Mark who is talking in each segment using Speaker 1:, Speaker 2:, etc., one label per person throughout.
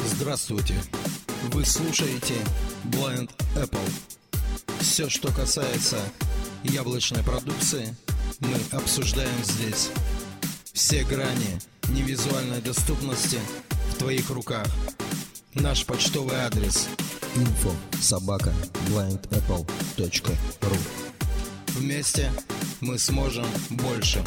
Speaker 1: Здравствуйте! Вы слушаете Blind Apple. Все, что касается яблочной продукции, мы обсуждаем здесь. Все грани невизуальной доступности в твоих руках. Наш почтовый адрес info собака blindapple.ru Вместе мы сможем больше.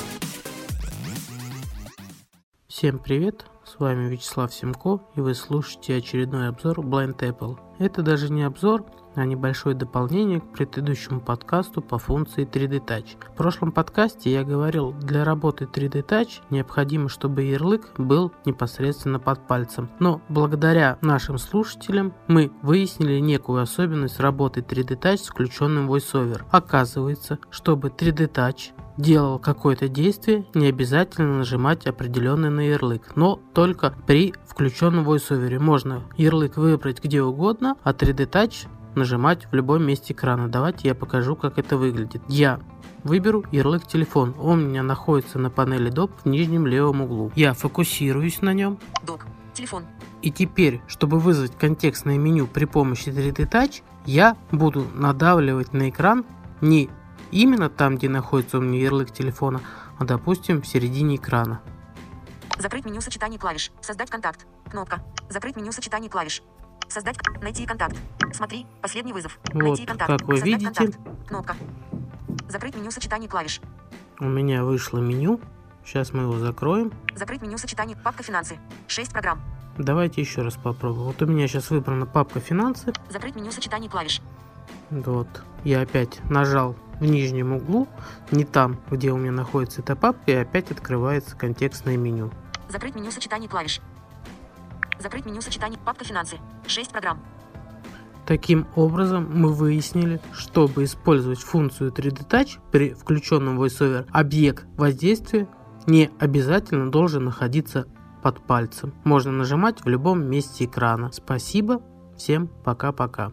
Speaker 2: Всем привет! С вами Вячеслав Семко, и вы слушаете очередной обзор Blind Apple. Это даже не обзор, а небольшое дополнение к предыдущему подкасту по функции 3D Touch. В прошлом подкасте я говорил, для работы 3D Touch необходимо, чтобы ярлык был непосредственно под пальцем. Но благодаря нашим слушателям мы выяснили некую особенность работы 3D Touch с включенным VoiceOver. Оказывается, чтобы 3D Touch делал какое-то действие, не обязательно нажимать определенный на ярлык, но только при включенном VoiceOver. Можно ярлык выбрать где угодно, а 3D Touch нажимать в любом месте экрана. Давайте я покажу, как это выглядит. Я выберу ярлык телефон. Он у меня находится на панели доп в нижнем левом углу. Я фокусируюсь на нем.
Speaker 3: Док. Телефон.
Speaker 2: И теперь, чтобы вызвать контекстное меню при помощи 3D Touch, я буду надавливать на экран не именно там, где находится у меня ярлык телефона, а допустим в середине экрана.
Speaker 3: Закрыть меню сочетаний клавиш. Создать контакт. Кнопка. Закрыть меню сочетаний клавиш. Создать. Найти контакт. Смотри. Последний вызов.
Speaker 2: Вот,
Speaker 3: Найти контакт.
Speaker 2: как вы
Speaker 3: Создать
Speaker 2: видите.
Speaker 3: контакт. Кнопка. Закрыть меню сочетаний клавиш.
Speaker 2: У меня вышло меню. Сейчас мы его закроем.
Speaker 3: Закрыть меню сочетаний. Папка финансы. 6 программ.
Speaker 2: Давайте еще раз попробуем. Вот у меня сейчас выбрана папка финансы.
Speaker 3: Закрыть меню сочетаний клавиш.
Speaker 2: Вот. Я опять нажал в нижнем углу, не там, где у меня находится эта папка, и опять открывается контекстное меню.
Speaker 3: Закрыть меню сочетаний клавиш. Закрыть меню сочетаний. Папка финансы. 6 программ.
Speaker 2: Таким образом, мы выяснили, чтобы использовать функцию 3D Touch при включенном VoiceOver, объект воздействия не обязательно должен находиться под пальцем. Можно нажимать в любом месте экрана. Спасибо, всем пока-пока.